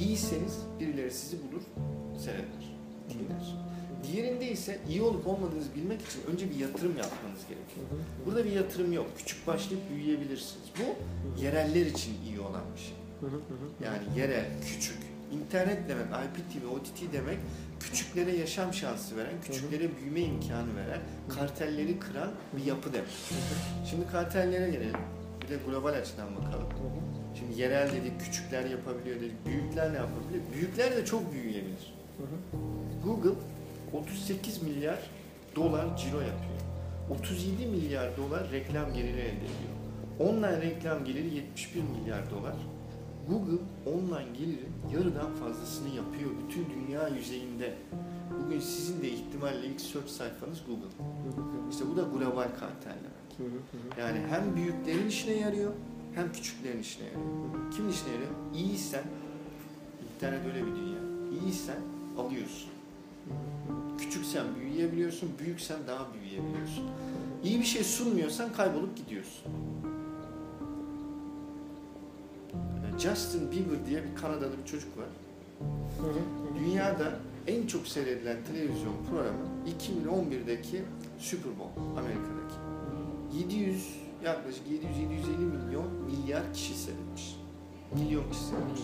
İyiyseniz birileri sizi bulur, seyreder, dinler. Diğerinde ise iyi olup olmadığınızı bilmek için önce bir yatırım yapmanız gerekiyor. Burada bir yatırım yok. Küçük başlayıp büyüyebilirsiniz. Bu yereller için iyi olan bir şey. Yani yerel, küçük. İnternet demek, IPTV, OTT demek küçüklere yaşam şansı veren, küçüklere büyüme imkanı veren, kartelleri kıran bir yapı demek. Şimdi kartellere gelelim. Bir de global açıdan bakalım. Şimdi yerel dedik, küçükler yapabiliyor dedik, büyükler ne yapabiliyor? Büyükler de çok büyüyebilir. Google 38 milyar dolar ciro yapıyor. 37 milyar dolar reklam geliri elde ediyor. Online reklam geliri 71 milyar dolar. Google online gelirin yarıdan fazlasını yapıyor bütün dünya yüzeyinde. Bugün sizin de ihtimalle ilk search sayfanız Google. İşte bu da global kartel demek. Yani hem büyüklerin işine yarıyor hem küçüklerin işine yarıyor. Kimin işine yarıyor? İyiysen, internet öyle bir dünya. İyiysen alıyorsun. Küçüksen büyüyebiliyorsun, büyüksen daha büyüyebiliyorsun. İyi bir şey sunmuyorsan kaybolup gidiyorsun. Justin Bieber diye bir Kanadalı bir çocuk var. Dünyada en çok seyredilen televizyon programı 2011'deki Super Bowl Amerika'daki. 700 yaklaşık 700-750 milyon milyar kişi seyretmiş. Milyon kişi seyretmiş.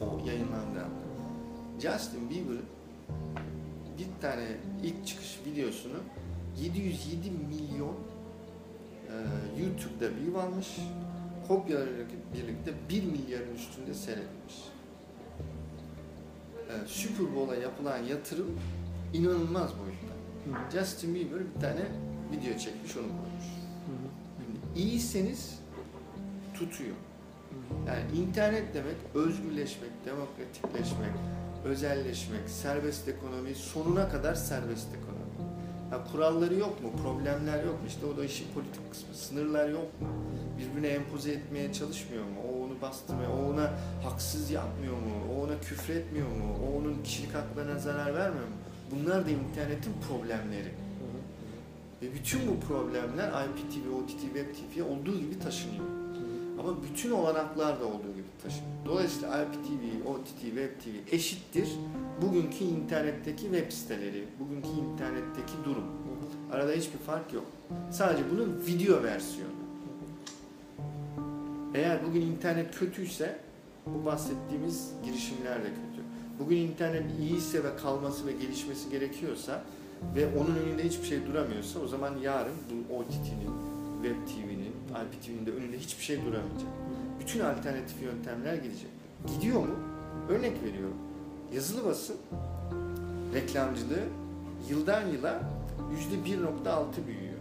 O yayınlandı. Justin Bieber'ın bir tane ilk çıkış videosunu 707 milyon e, YouTube'da view almış. Kopyalarıyla birlikte 1 milyarın üstünde seyredilmiş. E, Super Bowl'a yapılan yatırım inanılmaz boyutta. Justin Bieber bir tane video çekmiş onu koymuş. İyiyseniz tutuyor. Yani internet demek özgürleşmek, demokratikleşmek, özelleşmek, serbest ekonomi, sonuna kadar serbest ekonomi. Ya kuralları yok mu, problemler yok mu? İşte o da işin politik kısmı. Sınırlar yok mu? Birbirine empoze etmeye çalışmıyor mu? O onu bastırmıyor, o ona haksız yapmıyor mu? O ona küfretmiyor mu? O onun kişilik haklarına zarar vermiyor mu? Bunlar da internetin problemleri. Ve bütün bu problemler IPTV, OTT, Web TV'ye olduğu gibi taşınıyor. Ama bütün olanaklar da olduğu gibi taşınıyor. Dolayısıyla IPTV, OTT, Web TV eşittir bugünkü internetteki web siteleri, bugünkü internetteki durum. Arada hiçbir fark yok. Sadece bunun video versiyonu. Eğer bugün internet kötüyse bu bahsettiğimiz girişimler de kötü. Bugün internet iyiyse ve kalması ve gelişmesi gerekiyorsa ve onun önünde hiçbir şey duramıyorsa o zaman yarın bu OTT'nin, Web TV'nin, IPTV'nin de önünde hiçbir şey duramayacak. Bütün alternatif yöntemler gidecek. Gidiyor mu? Örnek veriyorum. Yazılı basın reklamcılığı yıldan yıla yüzde 1.6 büyüyor.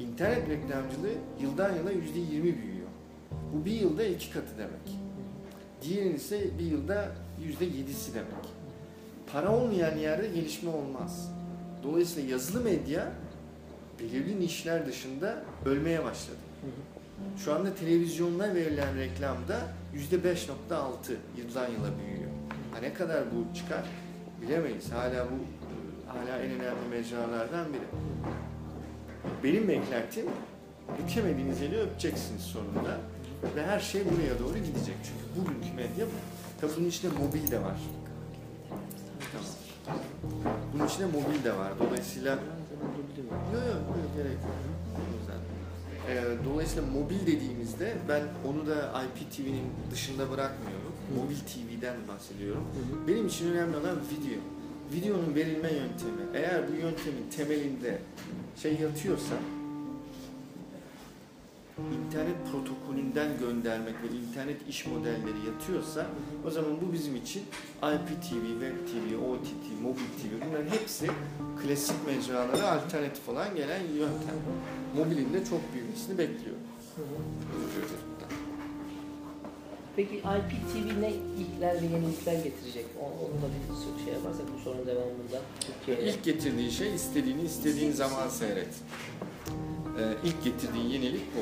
İnternet reklamcılığı yıldan yıla yüzde 20 büyüyor. Bu bir yılda iki katı demek. Diğerinin ise bir yılda yüzde yedisi demek. Para olmayan yerde gelişme olmaz. Dolayısıyla yazılı medya belirli nişler dışında ölmeye başladı. Şu anda televizyonda verilen reklamda yüzde 5.6 yıldan yıla büyüyor. Ha ne kadar bu çıkar bilemeyiz. Hala bu hala en önemli mecralardan biri. Benim beklentim bükemediğiniz eli öpeceksiniz sonunda ve her şey buraya doğru gidecek. Çünkü bugünkü medya bu. Tabii bunun içinde mobil de var. İçinde mobil de var. Dolayısıyla Yok yok yok gerek yok. Ee, dolayısıyla mobil dediğimizde ben onu da IPTV'nin dışında bırakmıyorum. Mobil TV'den bahsediyorum. Benim için önemli olan video. Videonun verilme yöntemi. Eğer bu yöntemin temelinde şey yatıyorsa internet protokolünden göndermek ve internet iş modelleri yatıyorsa o zaman bu bizim için IPTV, Web TV, OTT, Mobil TV bunların hepsi klasik mecralara alternatif olan gelen yöntem. Mobilin de çok büyümesini bekliyorum. Peki IPTV ne ilkler ve yenilikler getirecek? O- Onu da bir şey yaparsak bu sorunun devamında Türkiye'ye. İlk getirdiği şey istediğini istediğin zaman seyret. Ee, ilk getirdiği yenilik bu.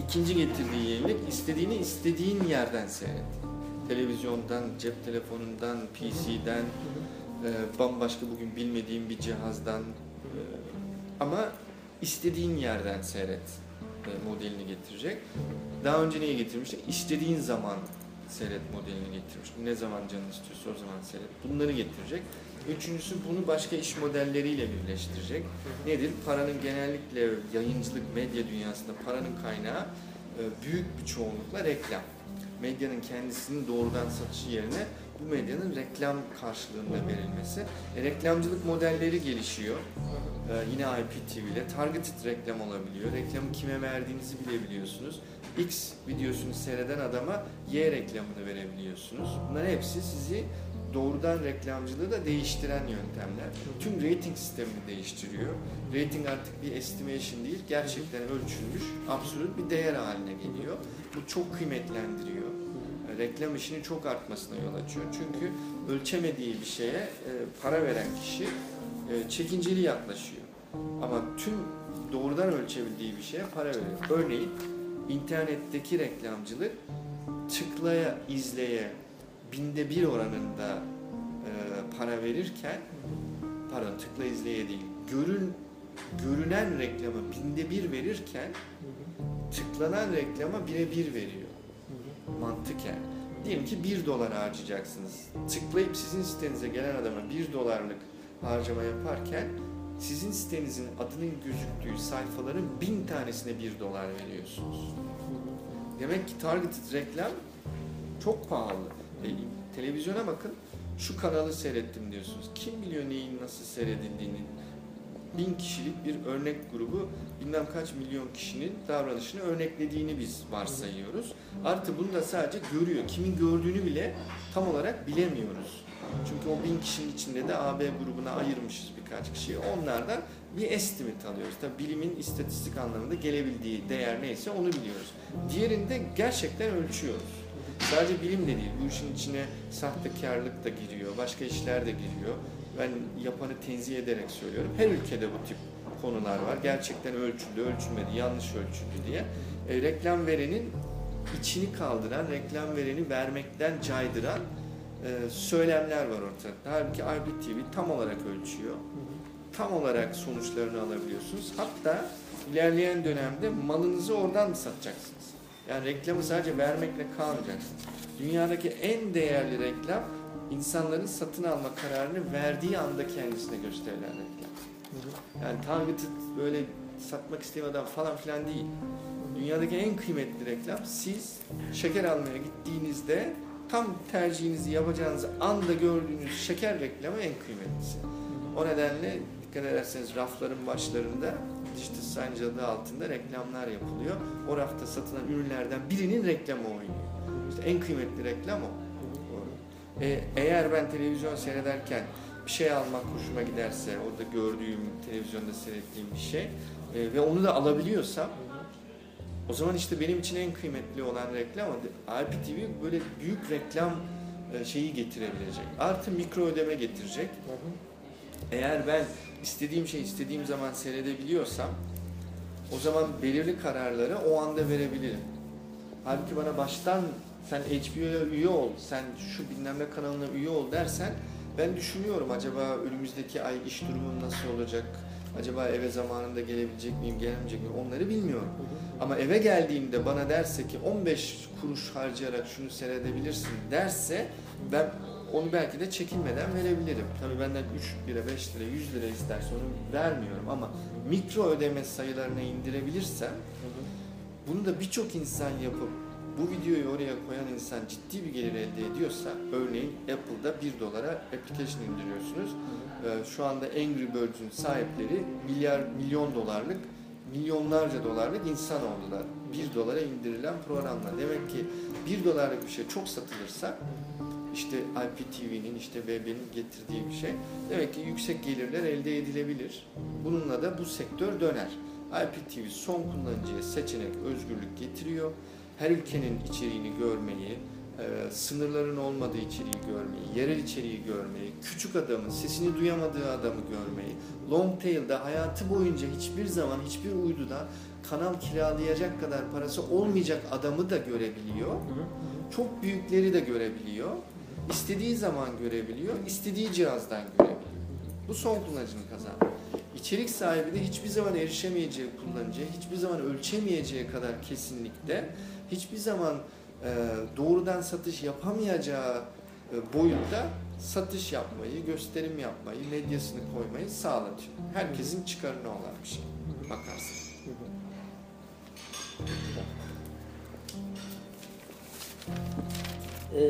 İkinci getirdiği yenilik istediğini istediğin yerden seyret. Televizyondan, cep telefonundan, PC'den, e, bambaşka bugün bilmediğin bir cihazdan e, ama istediğin yerden seyret e, modelini getirecek. Daha önce neyi getirmişti? İstediğin zaman seyret modelini getirmiş. Ne zaman canın istiyorsa o zaman seyret. Bunları getirecek. Üçüncüsü bunu başka iş modelleriyle birleştirecek. Nedir? Paranın genellikle yayıncılık, medya dünyasında paranın kaynağı e, büyük bir çoğunlukla reklam. Medyanın kendisinin doğrudan satışı yerine bu medyanın reklam karşılığında verilmesi. E, reklamcılık modelleri gelişiyor. E, yine IPTV ile targeted reklam olabiliyor. Reklamı kime verdiğinizi bilebiliyorsunuz. X videosunu seyreden adama Y reklamını verebiliyorsunuz. Bunların hepsi sizi doğrudan reklamcılığı da değiştiren yöntemler. Tüm rating sistemini değiştiriyor. Rating artık bir estimation değil, gerçekten ölçülmüş, absolut bir değer haline geliyor. Bu çok kıymetlendiriyor. Reklam işinin çok artmasına yol açıyor. Çünkü ölçemediği bir şeye e, para veren kişi e, çekinceli yaklaşıyor. Ama tüm doğrudan ölçebildiği bir şeye para veriyor. Örneğin internetteki reklamcılık tıklaya, izleye binde bir oranında e, para verirken pardon tıkla izleye değil görün görünen reklama binde bir verirken tıklanan reklama bire bir veriyor mantıken. Diyelim ki 1 dolar harcayacaksınız. Tıklayıp sizin sitenize gelen adama 1 dolarlık harcama yaparken sizin sitenizin adının gözüktüğü sayfaların bin tanesine 1 dolar veriyorsunuz. Demek ki targeted reklam çok pahalı. E, televizyona bakın şu kanalı seyrettim diyorsunuz. Kim biliyor neyin nasıl seyredildiğini. Bin kişilik bir örnek grubu bilmem kaç milyon kişinin davranışını örneklediğini biz varsayıyoruz. Artı bunu da sadece görüyor. Kimin gördüğünü bile tam olarak bilemiyoruz. Çünkü o bin kişinin içinde de AB grubuna ayırmışız birkaç kişiyi. Onlardan bir estimate alıyoruz. Tabii bilimin istatistik anlamında gelebildiği değer neyse onu biliyoruz. Diğerinde gerçekten ölçüyoruz. Sadece bilim de değil, bu işin içine sahtekarlık da giriyor, başka işler de giriyor. Ben yapanı tenzih ederek söylüyorum. Her ülkede bu tip konular var. Gerçekten ölçüldü, ölçülmedi, yanlış ölçüldü diye. E, reklam verenin içini kaldıran, reklam vereni vermekten caydıran e, söylemler var ortada. Halbuki IBTV tam olarak ölçüyor. Tam olarak sonuçlarını alabiliyorsunuz. Hatta ilerleyen dönemde malınızı oradan satacaksınız. Yani reklamı sadece vermekle kalmayacaksınız. Dünyadaki en değerli reklam insanların satın alma kararını verdiği anda kendisine gösterilen reklam. Yani targeted böyle satmak istemeden falan filan değil. Dünyadaki en kıymetli reklam siz şeker almaya gittiğinizde tam tercihinizi yapacağınız anda gördüğünüz şeker reklamı en kıymetlisi. O nedenle dikkat ederseniz rafların başlarında signage adı altında reklamlar yapılıyor. O rafta satılan ürünlerden birinin reklamı oynuyor. İşte en kıymetli reklam o. Ee, eğer ben televizyon seyrederken bir şey almak hoşuma giderse, orada gördüğüm, televizyonda seyrettiğim bir şey e, ve onu da alabiliyorsam o zaman işte benim için en kıymetli olan reklam IPTV böyle büyük reklam e, şeyi getirebilecek. Artı mikro ödeme getirecek. Eğer ben istediğim şeyi istediğim zaman seyredebiliyorsam o zaman belirli kararları o anda verebilirim. Halbuki bana baştan sen HBO'ya üye ol, sen şu bilmem kanalına üye ol dersen ben düşünüyorum acaba önümüzdeki ay iş durumum nasıl olacak? Acaba eve zamanında gelebilecek miyim, gelemeyecek miyim? Onları bilmiyorum. Ama eve geldiğimde bana derse ki 15 kuruş harcayarak şunu seyredebilirsin derse ben onu belki de çekinmeden verebilirim. Tabii benden 3 lira, 5 lira, 100 lira isterse onu vermiyorum ama mikro ödeme sayılarına indirebilirsem bunu da birçok insan yapıp bu videoyu oraya koyan insan ciddi bir gelir elde ediyorsa örneğin Apple'da 1 dolara application indiriyorsunuz. Ee, Şu anda Angry Birds'ün sahipleri milyar milyon dolarlık milyonlarca dolarlık insan oldular. 1 dolara indirilen programla. Demek ki 1 dolarlık bir şey çok satılırsa işte IPTV'nin işte BB'nin getirdiği bir şey. Demek ki yüksek gelirler elde edilebilir. Bununla da bu sektör döner. IPTV son kullanıcıya seçenek, özgürlük getiriyor. Her ülkenin içeriğini görmeyi, e, sınırların olmadığı içeriği görmeyi, yerel içeriği görmeyi, küçük adamın sesini duyamadığı adamı görmeyi, long tail'da hayatı boyunca hiçbir zaman hiçbir uyduda kanal kiralayacak kadar parası olmayacak adamı da görebiliyor. Çok büyükleri de görebiliyor. İstediği zaman görebiliyor, istediği cihazdan görebiliyor. Bu son kullanıcının kazandığı. İçerik sahibi de hiçbir zaman erişemeyeceği kullanıcıya, hiçbir zaman ölçemeyeceği kadar kesinlikle, hiçbir zaman e, doğrudan satış yapamayacağı e, boyutta satış yapmayı, gösterim yapmayı, medyasını koymayı sağlatıyor. Herkesin çıkarına olan bir şey bakarsın. Ee,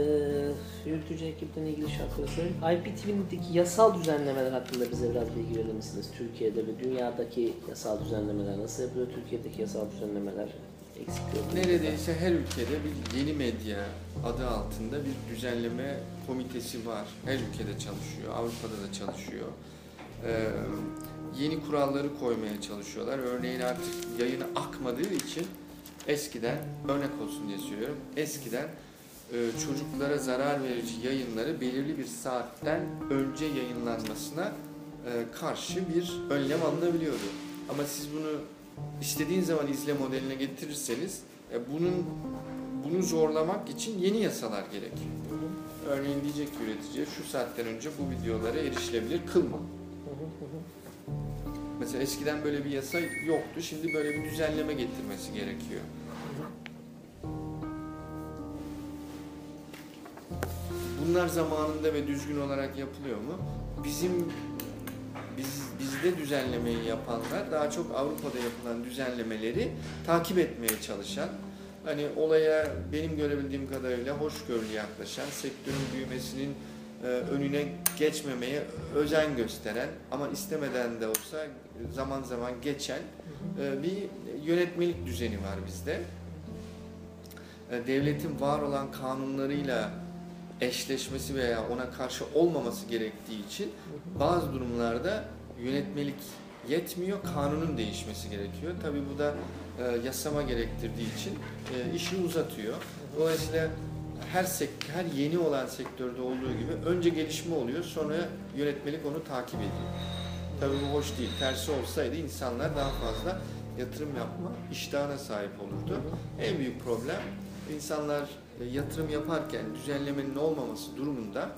yürütücü ekipten ilgili şartları söyleyeyim. IPTV'deki yasal düzenlemeler hakkında bize biraz bilgi verir misiniz? Türkiye'de ve dünyadaki yasal düzenlemeler nasıl yapılıyor? Türkiye'deki yasal düzenlemeler eksik yok. mu? Neredeyse her ülkede bir yeni medya adı altında bir düzenleme komitesi var. Her ülkede çalışıyor, Avrupa'da da çalışıyor. Ee, yeni kuralları koymaya çalışıyorlar. Örneğin artık yayını akmadığı için eskiden, örnek olsun diye söylüyorum, eskiden e, çocuklara zarar verici yayınları belirli bir saatten önce yayınlanmasına e, karşı bir önlem alınabiliyordu. Ama siz bunu istediğin zaman izle modeline getirirseniz e, bunun bunu zorlamak için yeni yasalar hı, Örneğin diyecek ki üreticiye şu saatten önce bu videolara erişilebilir kılma. Mesela eskiden böyle bir yasa yoktu. Şimdi böyle bir düzenleme getirmesi gerekiyor. Bunlar zamanında ve düzgün olarak yapılıyor mu? Bizim biz bizde düzenlemeyi yapanlar daha çok Avrupa'da yapılan düzenlemeleri takip etmeye çalışan, hani olaya benim görebildiğim kadarıyla hoşgörülü yaklaşan, sektörün büyümesinin e, önüne geçmemeye özen gösteren ama istemeden de olsa zaman zaman geçen e, bir yönetmelik düzeni var bizde. E, Devletin var olan kanunlarıyla eşleşmesi veya ona karşı olmaması gerektiği için bazı durumlarda yönetmelik yetmiyor, kanunun değişmesi gerekiyor. Tabii bu da e, yasama gerektirdiği için e, işi uzatıyor. Dolayısıyla her sek her yeni olan sektörde olduğu gibi önce gelişme oluyor, sonra yönetmelik onu takip ediyor. Tabii bu hoş değil. Tersi olsaydı insanlar daha fazla yatırım yapma iştahına sahip olurdu. En büyük problem insanlar yatırım yaparken düzenlemenin olmaması durumunda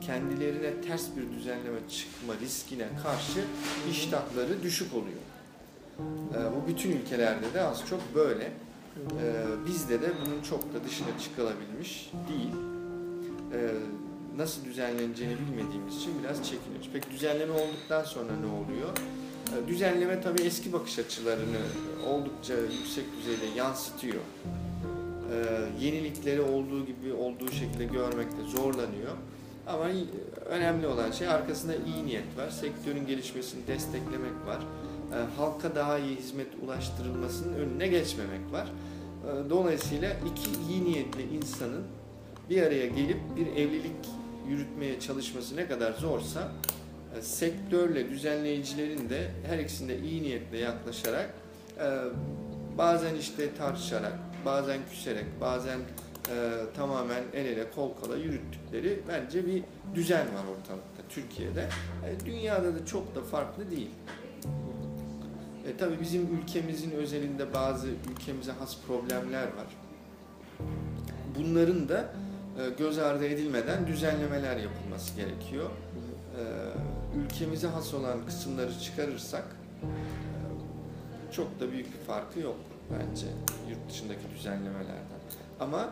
kendilerine ters bir düzenleme çıkma riskine karşı iştahları düşük oluyor. E, Bu bütün ülkelerde de az çok böyle. E, Bizde de bunun çok da dışına çıkılabilmiş değil. E, Nasıl düzenleneceğini bilmediğimiz için biraz çekiniyoruz. Peki düzenleme olduktan sonra ne oluyor? Düzenleme tabii eski bakış açılarını oldukça yüksek düzeyde yansıtıyor. E, Yenilikleri olduğu gibi olduğu şekilde görmekte zorlanıyor. Ama önemli olan şey arkasında iyi niyet var. Sektörün gelişmesini desteklemek var. E, Halka daha iyi hizmet ulaştırılmasının önüne geçmemek var. E, Dolayısıyla iki iyi niyetli insanın bir araya gelip bir evlilik yürütmeye çalışması ne kadar zorsa e, sektörle düzenleyicilerin de her ikisinde iyi niyetle yaklaşarak e, bazen işte tartışarak, bazen küserek, bazen e, tamamen el ele kol kola yürüttükleri bence bir düzen var ortalıkta Türkiye'de. E, dünyada da çok da farklı değil. E, tabii bizim ülkemizin özelinde bazı ülkemize has problemler var. Bunların da e, göz ardı edilmeden düzenlemeler yapılması gerekiyor. E, ülkemize has olan kısımları çıkarırsak çok da büyük bir farkı yok bence yurt dışındaki düzenlemelerden. Ama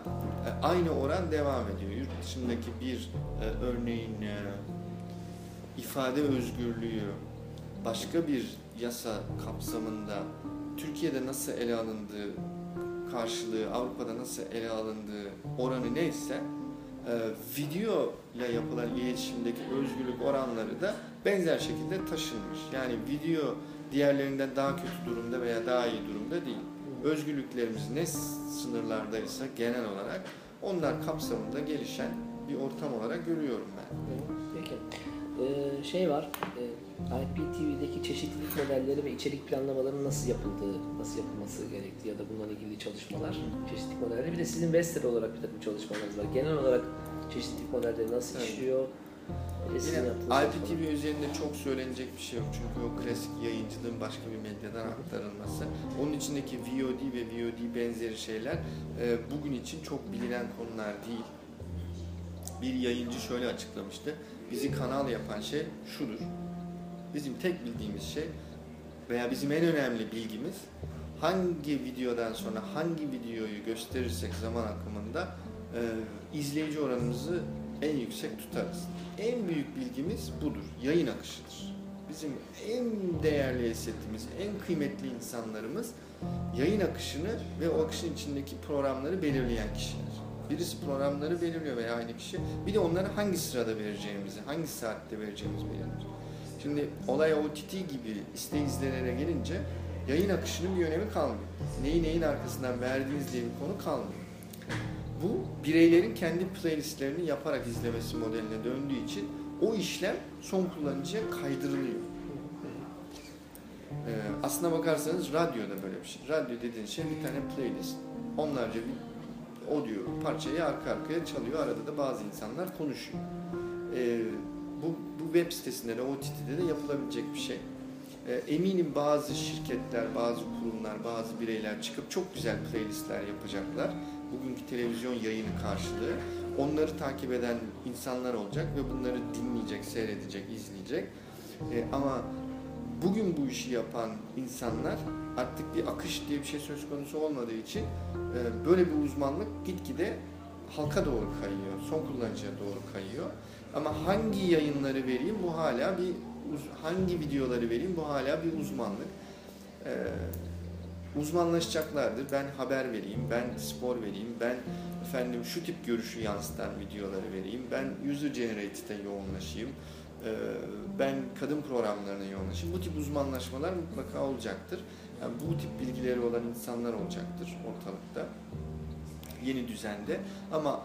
e, aynı oran devam ediyor. Yurt dışındaki bir e, örneğin e, ifade özgürlüğü başka bir yasa kapsamında Türkiye'de nasıl ele alındığı karşılığı Avrupa'da nasıl ele alındığı oranı neyse video ile yapılan iletişimdeki özgürlük oranları da benzer şekilde taşınmış. Yani video diğerlerinden daha kötü durumda veya daha iyi durumda değil. Özgürlüklerimiz ne sınırlardaysa genel olarak onlar kapsamında gelişen bir ortam olarak görüyorum ben. Peki. Ee, şey var, e, IPTV'deki çeşitlilik modelleri ve içerik planlamalarının nasıl yapıldığı, nasıl yapılması gerektiği ya da bununla ilgili çalışmalar, çeşitlilik modelleri. Bir de sizin Vestel olarak bir takım çalışmalarınız var. Genel olarak çeşitlilik modelleri nasıl Evet. işliyor? Yine. IPTV üzerinde çok söylenecek bir şey yok çünkü o klasik yayıncılığın başka bir medyadan aktarılması. Onun içindeki VOD ve VOD benzeri şeyler e, bugün için çok bilinen konular değil. Bir yayıncı şöyle açıklamıştı. Bizi kanal yapan şey şudur. Bizim tek bildiğimiz şey veya bizim en önemli bilgimiz hangi videodan sonra hangi videoyu gösterirsek zaman akımında e, izleyici oranımızı en yüksek tutarız. En büyük bilgimiz budur. Yayın akışıdır. Bizim en değerli esetimiz, en kıymetli insanlarımız yayın akışını ve o akışın içindeki programları belirleyen kişiler. Birisi programları belirliyor veya aynı kişi. Bir de onları hangi sırada vereceğimizi, hangi saatte vereceğimizi belirliyor. Şimdi olay OTT gibi iste izlenene gelince yayın akışının bir önemi kalmıyor. Neyi neyin arkasından verdiğiniz diye bir konu kalmıyor. Bu bireylerin kendi playlistlerini yaparak izlemesi modeline döndüğü için o işlem son kullanıcıya kaydırılıyor. Ee, aslına bakarsanız radyoda böyle bir şey. Radyo dediğin şey bir tane playlist. Onlarca bir audio parçayı arka arkaya çalıyor. Arada da bazı insanlar konuşuyor. Ee, bu, bu web sitesinde de OTT'de de yapılabilecek bir şey. Ee, eminim bazı şirketler, bazı kurumlar, bazı bireyler çıkıp çok güzel playlistler yapacaklar. Bugünkü televizyon yayını karşılığı. Onları takip eden insanlar olacak ve bunları dinleyecek, seyredecek, izleyecek. Ee, ama bugün bu işi yapan insanlar artık bir akış diye bir şey söz konusu olmadığı için e, böyle bir uzmanlık gitgide halka doğru kayıyor, son kullanıcıya doğru kayıyor. Ama hangi yayınları vereyim bu hala bir hangi videoları vereyim bu hala bir uzmanlık. Ee, uzmanlaşacaklardır. Ben haber vereyim, ben spor vereyim, ben efendim şu tip görüşü yansıtan videoları vereyim, ben user generated'e yoğunlaşayım, ben kadın programlarına yoğunlaşayım. Bu tip uzmanlaşmalar mutlaka olacaktır. Yani bu tip bilgileri olan insanlar olacaktır ortalıkta yeni düzende. Ama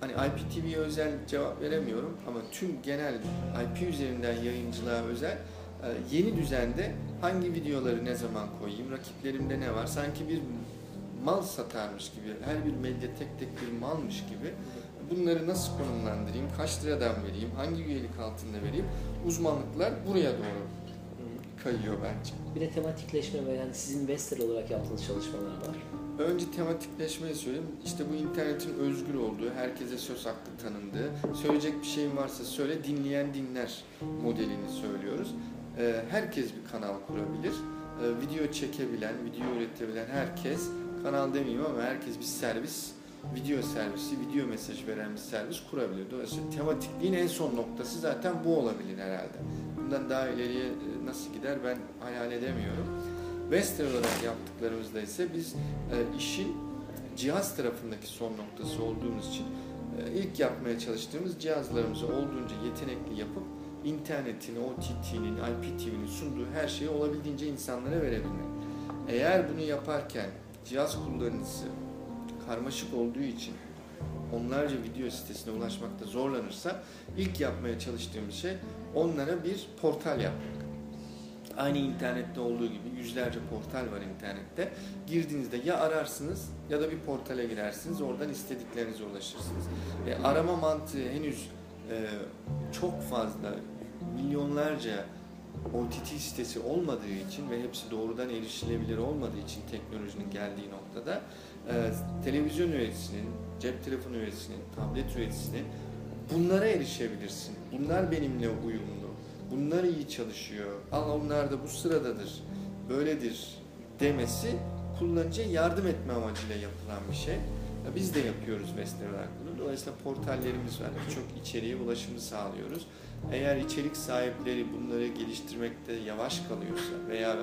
hani IPTV'ye özel cevap veremiyorum ama tüm genel IP üzerinden yayıncılığa özel yeni düzende hangi videoları ne zaman koyayım, rakiplerimde ne var, sanki bir mal satarmış gibi, her bir medya tek tek bir malmış gibi bunları nasıl konumlandırayım, kaç liradan vereyim, hangi üyelik altında vereyim, uzmanlıklar buraya doğru kayıyor bence. Bir de tematikleşme ve yani sizin Vestel olarak yaptığınız çalışmalar var. Önce tematikleşmeyi söyleyeyim. İşte bu internetin özgür olduğu, herkese söz hakkı tanındığı, söyleyecek bir şeyin varsa söyle, dinleyen dinler modelini söylüyoruz. Ee, herkes bir kanal kurabilir. Ee, video çekebilen, video üretebilen herkes, kanal demeyeyim ama herkes bir servis, video servisi, video mesaj veren bir servis kurabilir. Dolayısıyla tematikliğin en son noktası zaten bu olabilir herhalde. Bundan daha ileriye e, nasıl gider ben hayal edemiyorum. Vestel olarak yaptıklarımızda ise biz e, işin cihaz tarafındaki son noktası olduğumuz için e, ilk yapmaya çalıştığımız cihazlarımızı olduğunca yetenekli yapıp internetin, OTT'nin, IPTV'nin sunduğu her şeyi olabildiğince insanlara verebilmek. Eğer bunu yaparken cihaz kullanıcısı karmaşık olduğu için onlarca video sitesine ulaşmakta zorlanırsa ilk yapmaya çalıştığımız şey onlara bir portal yapmak. Aynı internette olduğu gibi yüzlerce portal var internette. Girdiğinizde ya ararsınız ya da bir portale girersiniz. Oradan istediklerinize ulaşırsınız. E, arama mantığı henüz e, çok fazla milyonlarca OTT sitesi olmadığı için ve hepsi doğrudan erişilebilir olmadığı için teknolojinin geldiği noktada e, televizyon üreticisinin, cep telefonu üreticisinin, tablet üreticisinin bunlara erişebilirsin. Bunlar benimle uyumlu. Bunlar iyi çalışıyor. Al onlar da bu sıradadır. Böyledir demesi kullanıcıya yardım etme amacıyla yapılan bir şey. Biz de yapıyoruz Vestel olarak. Dolayısıyla portallerimiz var. Birçok içeriğe ulaşımı sağlıyoruz. Eğer içerik sahipleri bunları geliştirmekte yavaş kalıyorsa veya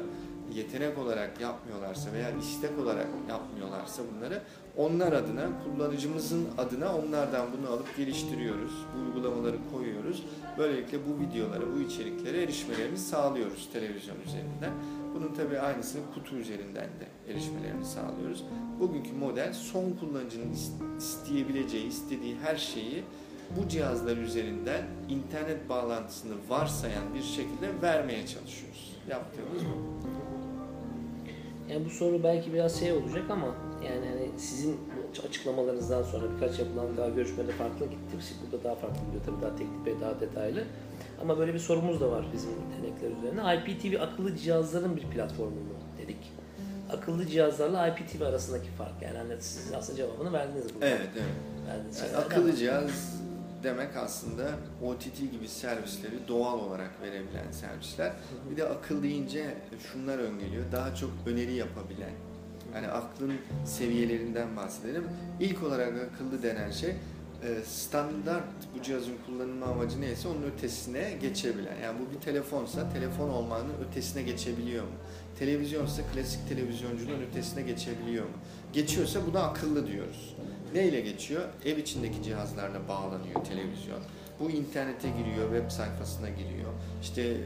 yetenek olarak yapmıyorlarsa veya istek olarak yapmıyorlarsa bunları onlar adına, kullanıcımızın adına onlardan bunu alıp geliştiriyoruz. Bu uygulamaları koyuyoruz. Böylelikle bu videolara, bu içeriklere erişmelerini sağlıyoruz televizyon üzerinden. Bunun tabii aynısını kutu üzerinden de erişmelerini sağlıyoruz. Bugünkü model son kullanıcının is- isteyebileceği, istediği her şeyi bu cihazlar üzerinden internet bağlantısını varsayan bir şekilde vermeye çalışıyoruz. Yaptığımız bu. Yani bu soru belki biraz şey olacak ama yani hani sizin açıklamalarınızdan sonra birkaç yapılan daha görüşmede farklı gitti. Burada daha farklı gidiyor tabii daha teknik ve daha detaylı. Ama böyle bir sorumuz da var bizim yetenekler üzerine. IPTV akıllı cihazların bir platformu mu dedik. Akıllı cihazlarla IPTV arasındaki fark yani hani siz aslında cevabını verdiniz burada. Evet, evet. Verdiniz Yani akıllı cihaz demek aslında OTT gibi servisleri doğal olarak verebilen servisler. Bir de akıl deyince şunlar öngeliyor. Daha çok öneri yapabilen. Yani aklın seviyelerinden bahsedelim. İlk olarak akıllı denen şey standart bu cihazın kullanılma amacı neyse onun ötesine geçebilen. Yani bu bir telefonsa telefon olmanın ötesine geçebiliyor mu? Televizyonsa klasik televizyonculuğun ötesine geçebiliyor mu? Geçiyorsa buna akıllı diyoruz. Neyle geçiyor? Ev içindeki cihazlarla bağlanıyor televizyon. Bu internete giriyor, web sayfasına giriyor. İşte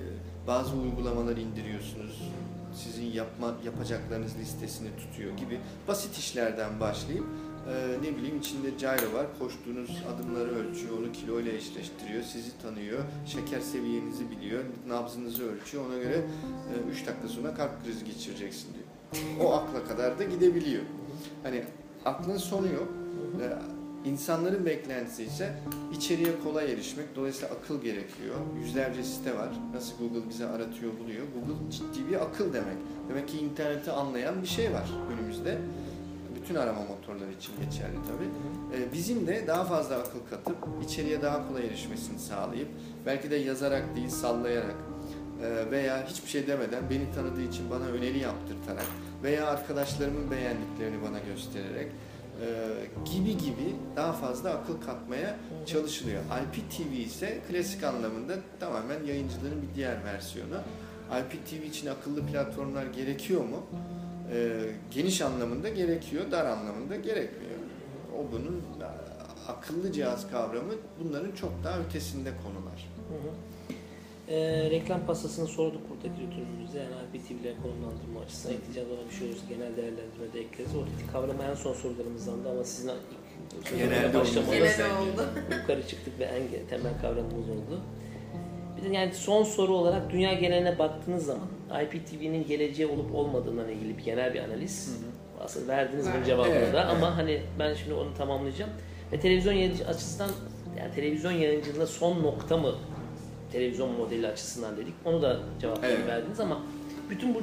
bazı uygulamalar indiriyorsunuz. Sizin yapma, yapacaklarınız listesini tutuyor gibi basit işlerden başlayıp e, ne bileyim içinde gyro var. Koştuğunuz adımları ölçüyor, onu kilo ile eşleştiriyor, sizi tanıyor, şeker seviyenizi biliyor, nabzınızı ölçüyor. Ona göre 3 dakika sonra kalp krizi geçireceksin diyor. O akla kadar da gidebiliyor. Hani aklın sonu yok. Ee, İnsanların beklentisi ise içeriye kolay erişmek. Dolayısıyla akıl gerekiyor. Yüzlerce site var. Nasıl Google bize aratıyor, buluyor. Google ciddi bir akıl demek. Demek ki interneti anlayan bir şey var önümüzde. Bütün arama motorları için geçerli tabii. Ee, bizim de daha fazla akıl katıp içeriye daha kolay erişmesini sağlayıp belki de yazarak değil sallayarak e, veya hiçbir şey demeden beni tanıdığı için bana öneri yaptırtarak veya arkadaşlarımın beğendiklerini bana göstererek e, gibi gibi daha fazla akıl katmaya çalışılıyor. IPTV ise klasik anlamında tamamen yayıncılığın bir diğer versiyonu. IPTV için akıllı platformlar gerekiyor mu? E, geniş anlamında gerekiyor, dar anlamında gerekmiyor. O bunun e, akıllı cihaz kavramı bunların çok daha ötesinde konular. Hı hı. E, reklam pastasını sorduk buradaki götürümüzde yani ile konumlandırma açısından ekleyeceğiz ona bir şey olursa genel değerlendirmede ekleriz. Oradaki kavramı en son sorularımızdan da ama sizin ilk Genelde oldu. yukarı çıktık ve en temel kavramımız oldu. Bir de yani son soru olarak dünya geneline baktığınız zaman IPTV'nin geleceği olup olmadığından ilgili bir genel bir analiz. Aslında verdiniz bunun cevabını Evet, da evet. ama hani ben şimdi onu tamamlayacağım. Ve televizyon yayıncı açısından yani televizyon yayıncılığında son nokta mı televizyon modeli açısından dedik. Onu da cevaplarını Evet. verdiniz ama bütün bu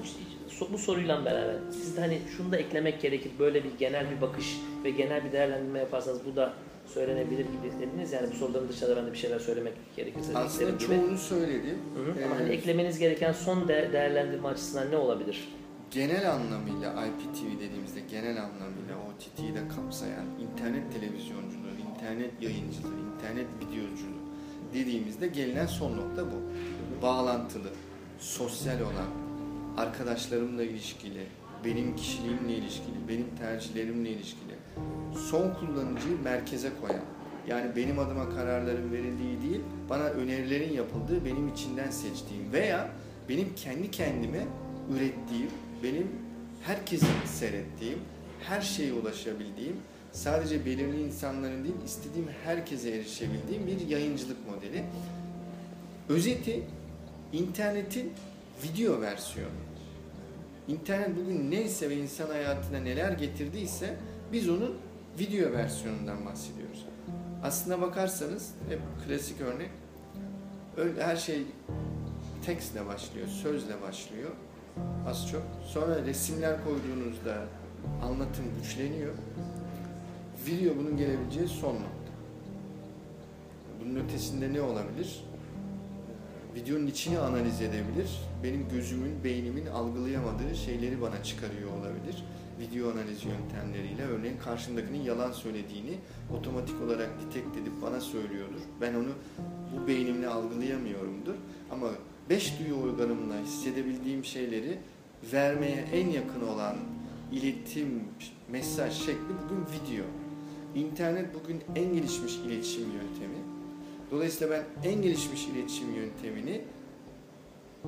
bu soruyla beraber siz de hani şunu da eklemek gerekir. Böyle bir genel bir bakış ve genel bir değerlendirme yaparsanız bu da söylenebilir gibi dediniz. Yani bu soruların dışında ben de bir şeyler söylemek gerekirse Aslında dediklerim gibi. çoğunu söyledim. Hı hı. Ama Ee, hani eklemeniz gereken son de- değerlendirme açısından ne olabilir? genel anlamıyla IPTV dediğimizde genel anlamıyla OTT'yi de kapsayan internet televizyonculuğu, internet yayıncılığı, internet videoculuğu dediğimizde gelinen son nokta bu. Bağlantılı, sosyal olan, arkadaşlarımla ilişkili, benim kişiliğimle ilişkili, benim tercihlerimle ilişkili, son kullanıcıyı merkeze koyan, yani benim adıma kararların verildiği değil, bana önerilerin yapıldığı, benim içinden seçtiğim veya benim kendi kendime ürettiğim, benim herkesin seyrettiğim, her şeye ulaşabildiğim, sadece belirli insanların değil, istediğim herkese erişebildiğim bir yayıncılık modeli. Özeti, internetin video versiyonu. İnternet bugün neyse ve insan hayatına neler getirdiyse biz onun video versiyonundan bahsediyoruz. Aslına bakarsanız hep klasik örnek öyle her şey tekstle başlıyor, sözle başlıyor az çok. Sonra resimler koyduğunuzda anlatım güçleniyor. Video bunun gelebileceği son nokta. Bunun ötesinde ne olabilir? Videonun içini analiz edebilir. Benim gözümün, beynimin algılayamadığı şeyleri bana çıkarıyor olabilir. Video analiz yöntemleriyle örneğin karşımdakinin yalan söylediğini otomatik olarak detect edip bana söylüyordur. Ben onu bu beynimle algılayamıyorumdur. Ama beş duyu organımla hissedebildiğim şeyleri vermeye en yakın olan iletim, mesaj şekli bugün video. İnternet bugün en gelişmiş iletişim yöntemi. Dolayısıyla ben en gelişmiş iletişim yöntemini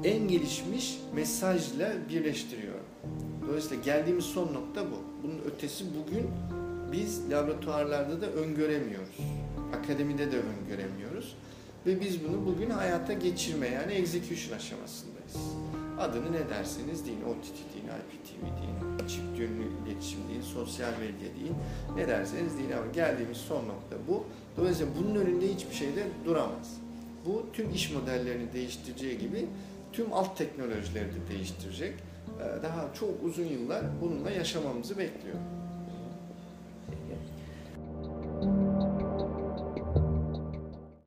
en gelişmiş mesajla birleştiriyorum. Dolayısıyla geldiğimiz son nokta bu. Bunun ötesi bugün biz laboratuvarlarda da öngöremiyoruz. Akademide de öngöremiyoruz. Ve biz bunu bugün hayata geçirme yani execution aşamasındayız. Adını ne derseniz deyin, OTT deyin, IPTV deyin, çift yönlü iletişim deyin, sosyal medya deyin, ne derseniz deyin ama geldiğimiz son nokta bu. Dolayısıyla bunun önünde hiçbir şey de duramaz. Bu tüm iş modellerini değiştireceği gibi tüm alt teknolojileri de değiştirecek. Ee, Daha çok uzun yıllar bununla yaşamamızı bekliyor.